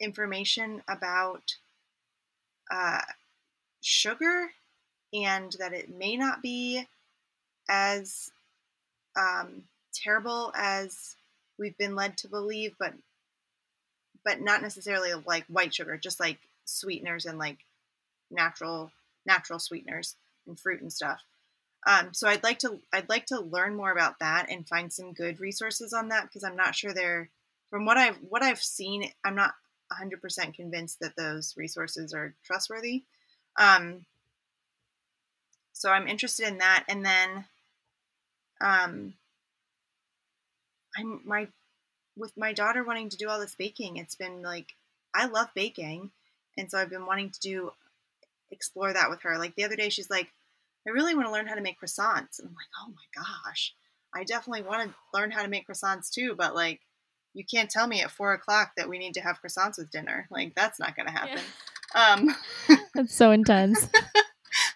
information about uh, sugar and that it may not be as um, terrible as we've been led to believe, but but not necessarily like white sugar, just like sweeteners and like natural natural sweeteners and fruit and stuff. Um, so I'd like to I'd like to learn more about that and find some good resources on that because I'm not sure they're from what I've what I've seen. I'm not 100% convinced that those resources are trustworthy. Um, so I'm interested in that, and then um, I'm my with my daughter wanting to do all this baking. It's been like I love baking, and so I've been wanting to do explore that with her. Like the other day, she's like, "I really want to learn how to make croissants," and I'm like, "Oh my gosh, I definitely want to learn how to make croissants too." But like, you can't tell me at four o'clock that we need to have croissants with dinner. Like that's not going to happen. Yeah. Um, that's so intense. so,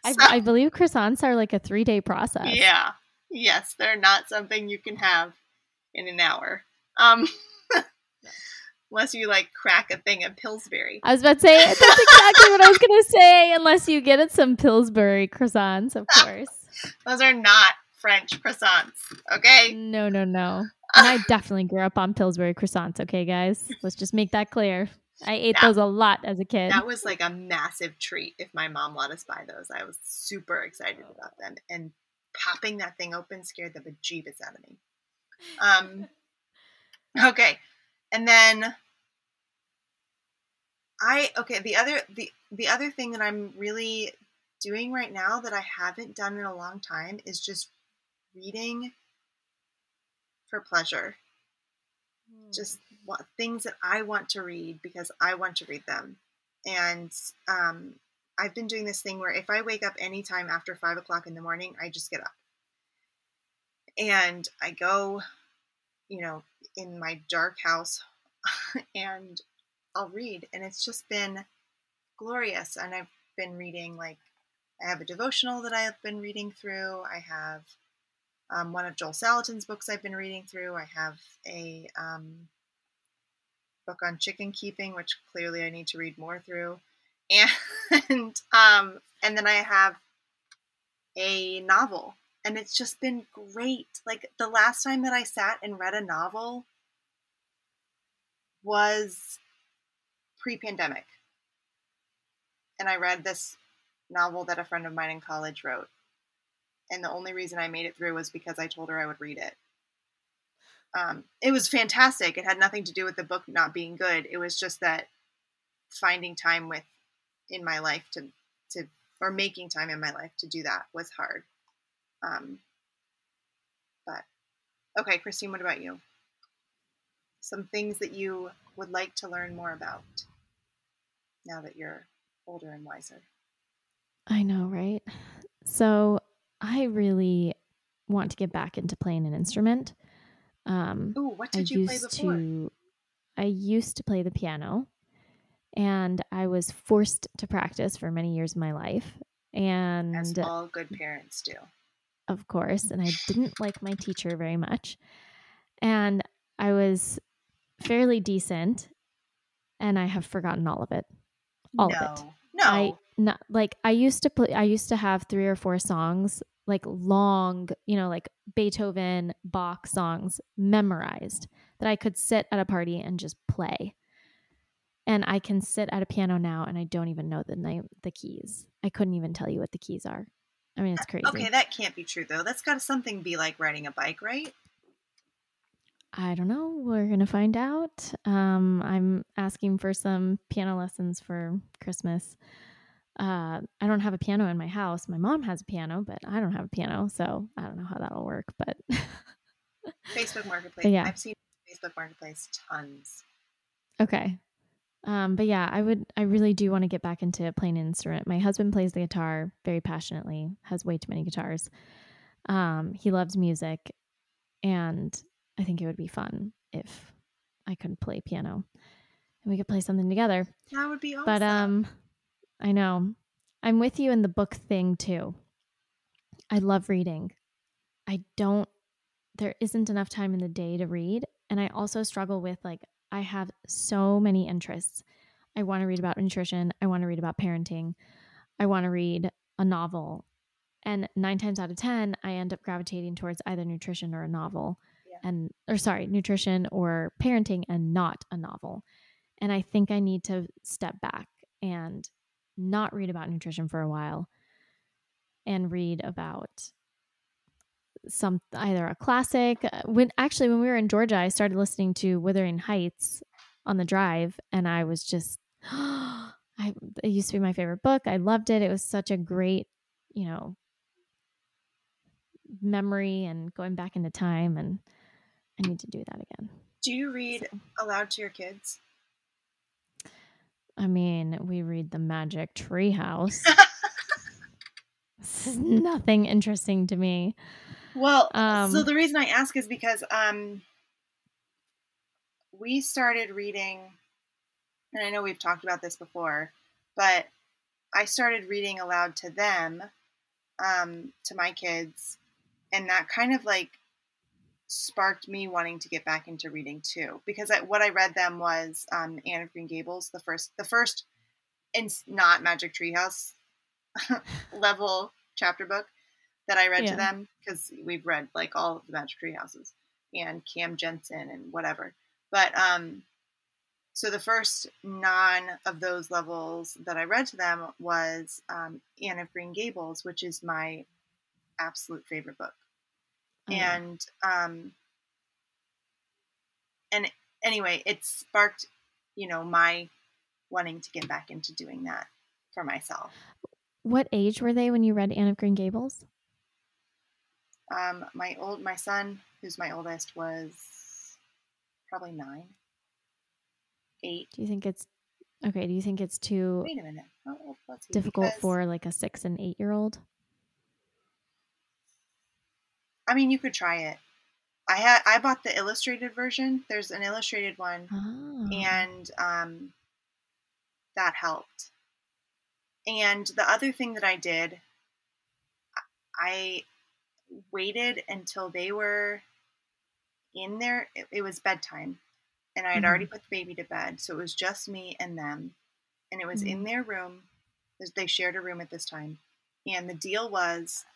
I, I believe croissants are like a three day process. Yeah. Yes, they're not something you can have in an hour. Um, unless you like crack a thing of Pillsbury. I was about to say that's exactly what I was gonna say. Unless you get it some Pillsbury croissants, of course. Those are not French croissants. Okay. No, no, no. And I definitely grew up on Pillsbury croissants. Okay, guys, let's just make that clear. I ate that, those a lot as a kid. That was like a massive treat if my mom let us buy those. I was super excited about them. And popping that thing open scared the bejeebus out of me. Um, okay, and then I okay the other the the other thing that I'm really doing right now that I haven't done in a long time is just reading for pleasure. Mm. Just what, things that I want to read because I want to read them. And um, I've been doing this thing where if I wake up anytime after five o'clock in the morning, I just get up and I go, you know, in my dark house and I'll read. And it's just been glorious. And I've been reading, like, I have a devotional that I have been reading through. I have um, one of Joel Salatin's books I've been reading through. I have a um, book on chicken keeping, which clearly I need to read more through. And um, and then I have a novel and it's just been great. Like the last time that I sat and read a novel was pre-pandemic. And I read this novel that a friend of mine in college wrote. And the only reason I made it through was because I told her I would read it. Um, it was fantastic. It had nothing to do with the book not being good. It was just that finding time with in my life to to or making time in my life to do that was hard. Um, but okay, Christine, what about you? Some things that you would like to learn more about now that you're older and wiser. I know, right? So I really want to get back into playing an instrument. Um, Ooh, what did I you play before? To, I used to play the piano, and I was forced to practice for many years of my life. And as all good parents do of course, and I didn't like my teacher very much. And I was fairly decent, and I have forgotten all of it. All no. of it. No. I not like I used to play I used to have three or four songs, like long, you know, like Beethoven, Bach songs memorized that I could sit at a party and just play. And I can sit at a piano now and I don't even know the name the keys. I couldn't even tell you what the keys are. I mean, it's crazy. Okay, that can't be true though. That's got to something be like riding a bike, right? I don't know. We're gonna find out. Um, I'm asking for some piano lessons for Christmas. Uh, I don't have a piano in my house. My mom has a piano, but I don't have a piano, so I don't know how that'll work. But Facebook Marketplace. yeah, I've seen Facebook Marketplace tons. Okay, um, but yeah, I would, I really do want to get back into playing an instrument. My husband plays the guitar very passionately, has way too many guitars. Um, he loves music, and I think it would be fun if I could play piano and we could play something together. That would be awesome. But um, I know I'm with you in the book thing too. I love reading. I don't. There isn't enough time in the day to read, and I also struggle with like I have so many interests. I want to read about nutrition. I want to read about parenting. I want to read a novel. And nine times out of 10, I end up gravitating towards either nutrition or a novel. And, or sorry, nutrition or parenting and not a novel. And I think I need to step back and not read about nutrition for a while and read about some either a classic. Uh, when actually when we were in Georgia, I started listening to Wuthering Heights on the drive, and I was just, I it used to be my favorite book. I loved it. It was such a great, you know, memory and going back into time, and I need to do that again. Do you read so. aloud to your kids? I mean, we read The Magic Tree House. this is nothing interesting to me. Well, um, so the reason I ask is because um, we started reading, and I know we've talked about this before, but I started reading aloud to them, um, to my kids, and that kind of like sparked me wanting to get back into reading too. Because I, what I read them was um, Anne of Green Gables, the first, the first, and not Magic Treehouse level chapter book that I read yeah. to them because we've read like all of the Magic Tree Houses and Cam Jansen and whatever. But um, so the first nine of those levels that I read to them was um, Anne of Green Gables, which is my absolute favorite book. Oh. And um, and anyway, it sparked, you know, my wanting to get back into doing that for myself. What age were they when you read Anne of Green Gables? Um, my old my son, who's my oldest, was probably nine, eight. Do you think it's okay? Do you think it's too wait a minute difficult because, for like a six and eight year old? I mean, you could try it. I had I bought the illustrated version. There's an illustrated one, oh. and um, that helped. And the other thing that I did, I waited until they were in there. It, it was bedtime, and I had mm-hmm. already put the baby to bed, so it was just me and them, and it was mm-hmm. in their room. They shared a room at this time, and the deal was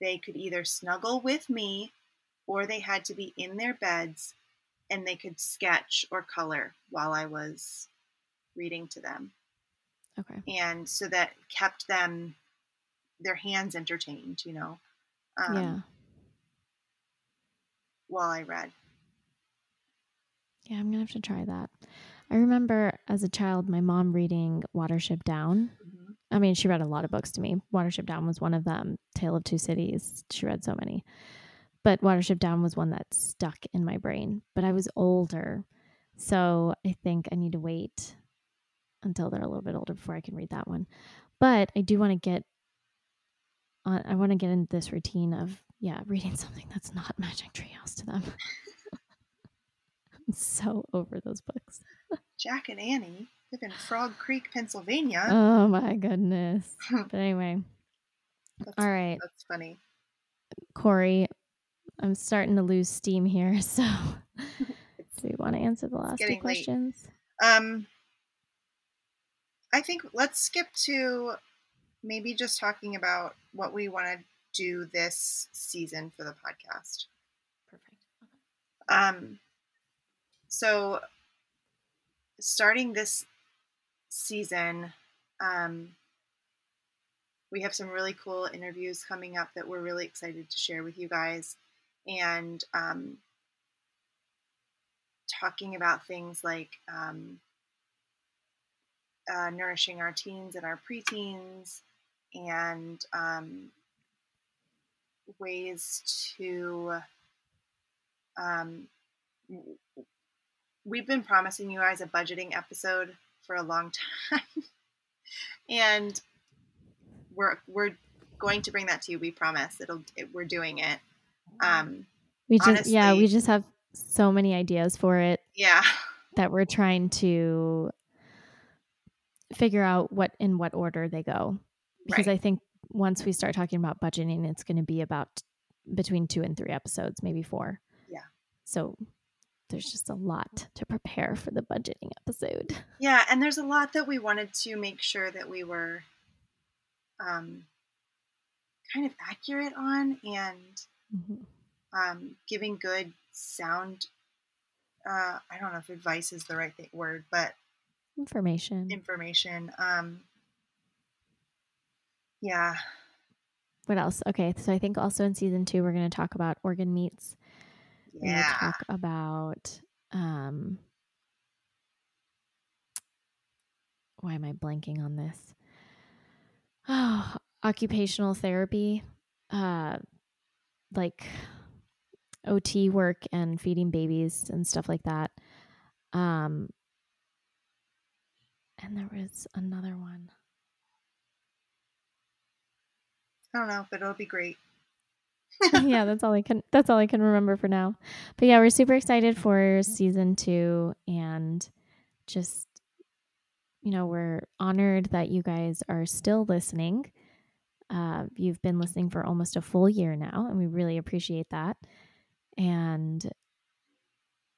they could either snuggle with me, or they had to be in their beds, and they could sketch or color while I was reading to them. Okay. And so that kept them their hands entertained, you know. Um, yeah. While I read. Yeah, I'm gonna have to try that. I remember as a child, my mom reading Watership Down. I mean, she read a lot of books to me. Watership Down was one of them. Tale of Two Cities. She read so many. But Watership Down was one that stuck in my brain. But I was older. So I think I need to wait until they're a little bit older before I can read that one. But I do want to get on, I want to get into this routine of, yeah, reading something that's not Magic Treehouse to them. I'm so over those books. Jack and Annie live in Frog Creek, Pennsylvania. Oh my goodness. but anyway. That's, all right. That's funny. Corey, I'm starting to lose steam here. So do you want to answer the last two questions? Late. Um I think let's skip to maybe just talking about what we want to do this season for the podcast. Perfect. Um, so starting this season, um, we have some really cool interviews coming up that we're really excited to share with you guys, and um, talking about things like um, uh, nourishing our teens and our preteens, and um, ways to. Um, we've been promising you guys a budgeting episode for a long time, and we're we're going to bring that to you. We promise. It'll it, we're doing it. Um, we just honestly, yeah, we just have so many ideas for it. Yeah, that we're trying to figure out what in what order they go because right. I think once we start talking about budgeting, it's going to be about between two and three episodes, maybe four. Yeah. So there's just a lot to prepare for the budgeting episode. Yeah, and there's a lot that we wanted to make sure that we were um, kind of accurate on and mm-hmm. um, giving good sound. Uh, I don't know if advice is the right th- word, but information. Information. Um, yeah. what else? Okay, so I think also in season two we're going to talk about organ meats. Yeah. Talk about um. Why am I blanking on this? Oh, occupational therapy, uh, like OT work and feeding babies and stuff like that. Um, and there was another one. I don't know, but it'll be great. Yeah, that's all I can that's all I can remember for now. But yeah, we're super excited for season 2 and just you know, we're honored that you guys are still listening. Uh, you've been listening for almost a full year now, and we really appreciate that. And,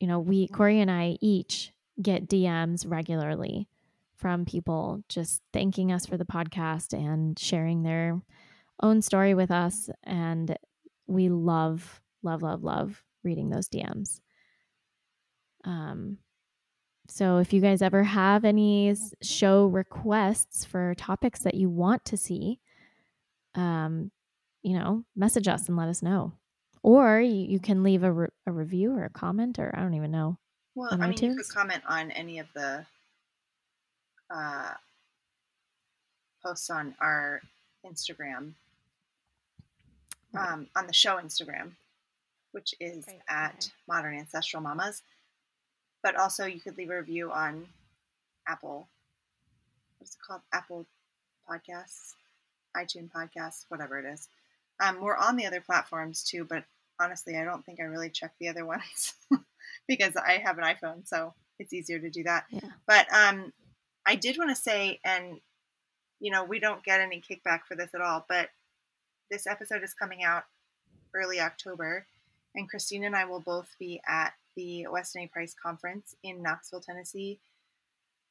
you know, we, Corey and I each get DMs regularly from people just thanking us for the podcast and sharing their own story with us. And we love, love, love, love reading those DMs. Um, so if you guys ever have any show requests for topics that you want to see, um, you know, message us and let us know. Or you, you can leave a, re- a review or a comment, or I don't even know. Well, I mean, iTunes. you could comment on any of the uh, posts on our Instagram. Um, on the show Instagram, which is right. at okay. Modern Ancestral Mamas. But also, you could leave a review on Apple. What's it called? Apple Podcasts, iTunes Podcasts, whatever it is. Um, we're on the other platforms too, but honestly, I don't think I really check the other ones because I have an iPhone, so it's easier to do that. Yeah. But um, I did want to say, and you know, we don't get any kickback for this at all, but this episode is coming out early October, and Christine and I will both be at the Weston A. Price Conference in Knoxville, Tennessee,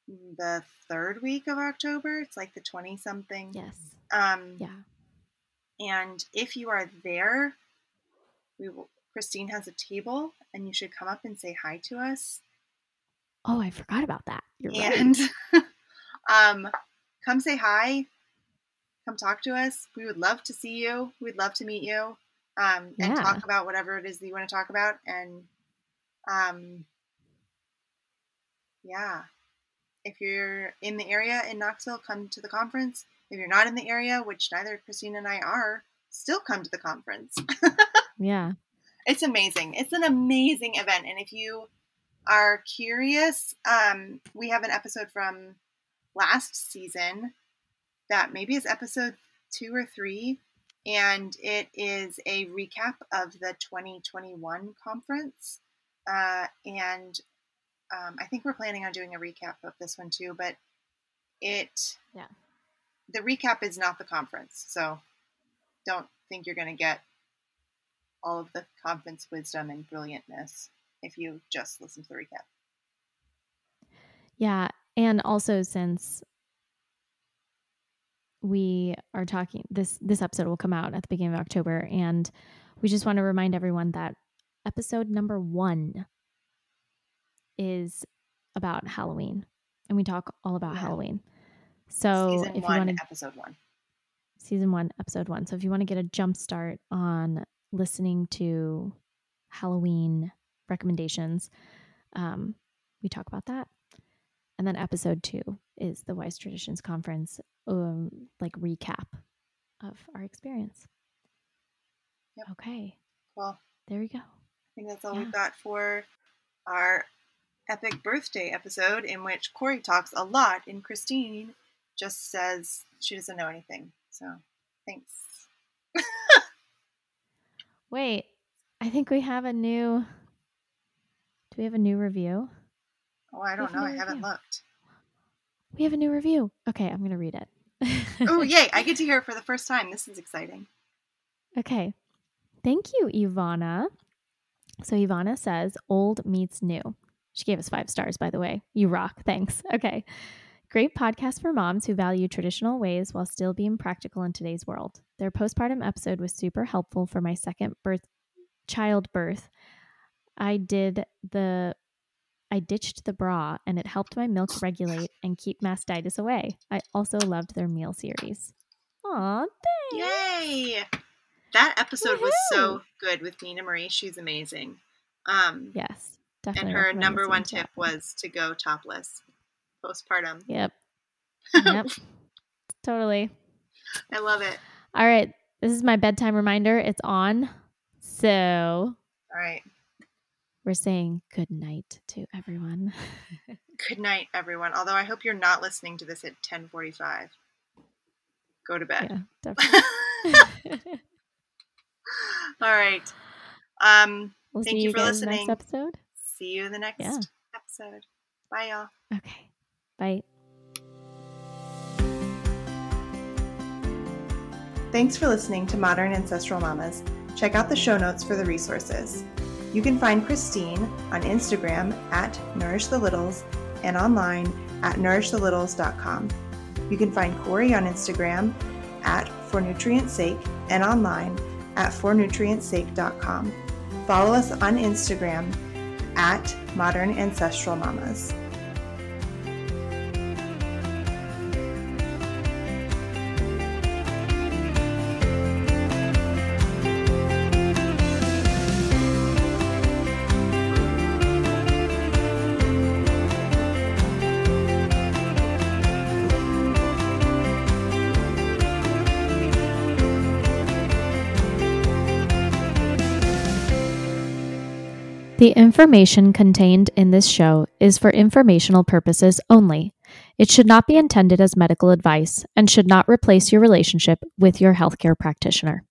the third week of October. It's like the 20 something. Yes. Um, yeah. And if you are there, we will, Christine has a table and you should come up and say hi to us. Oh, I forgot about that. You're and right. um, come say hi. Come talk to us. We would love to see you. We'd love to meet you um, and yeah. talk about whatever it is that you want to talk about. And um, yeah, if you're in the area in Knoxville, come to the conference. If you're not in the area, which neither Christine and I are, still come to the conference. yeah. It's amazing. It's an amazing event. And if you are curious, um, we have an episode from last season that maybe is episode two or three. And it is a recap of the 2021 conference. Uh, and um, I think we're planning on doing a recap of this one too, but it yeah the recap is not the conference, so don't think you're going to get all of the conference wisdom and brilliantness if you just listen to the recap. Yeah, and also since we are talking this this episode will come out at the beginning of October and we just want to remind everyone that episode number 1 is about Halloween and we talk all about yeah. Halloween. So season if one, you want to episode one, season one, episode one. So if you want to get a jump start on listening to Halloween recommendations, um, we talk about that. And then episode two is the Wise Traditions Conference, um, like recap of our experience. Yep. Okay. Well, there we go. I think that's all yeah. we've got for our epic birthday episode, in which Corey talks a lot and Christine just says she doesn't know anything. So thanks. Wait, I think we have a new. Do we have a new review? Oh, I don't know. I haven't looked. We have a new review. Okay, I'm going to read it. Oh, yay. I get to hear it for the first time. This is exciting. Okay. Thank you, Ivana. So, Ivana says, old meets new. She gave us five stars, by the way. You rock. Thanks. Okay. Great podcast for moms who value traditional ways while still being practical in today's world. Their postpartum episode was super helpful for my second birth childbirth. I did the I ditched the bra and it helped my milk regulate and keep mastitis away. I also loved their meal series. Aw, Aw, Yay! That episode Woo-hoo! was so good with Nina Marie. She's amazing. Um, yes, definitely. And her number one tip was to go topless postpartum. Yep. Yep. totally. I love it. All right. This is my bedtime reminder. It's on. So. All right. We're saying good night to everyone. good night, everyone. Although I hope you're not listening to this at 1045. Go to bed. Yeah, definitely. All right. Um, we'll thank you, you for listening. next episode. See you in the next yeah. episode. Bye, y'all. Okay. Bye. Thanks for listening to Modern Ancestral Mamas. Check out the show notes for the resources. You can find Christine on Instagram at Nourish the Littles and online at nourishthelittles.com. You can find Corey on Instagram at For Nutrient Sake and online at fornutrientsake.com. Follow us on Instagram at Modern Ancestral Mamas. The information contained in this show is for informational purposes only. It should not be intended as medical advice and should not replace your relationship with your healthcare practitioner.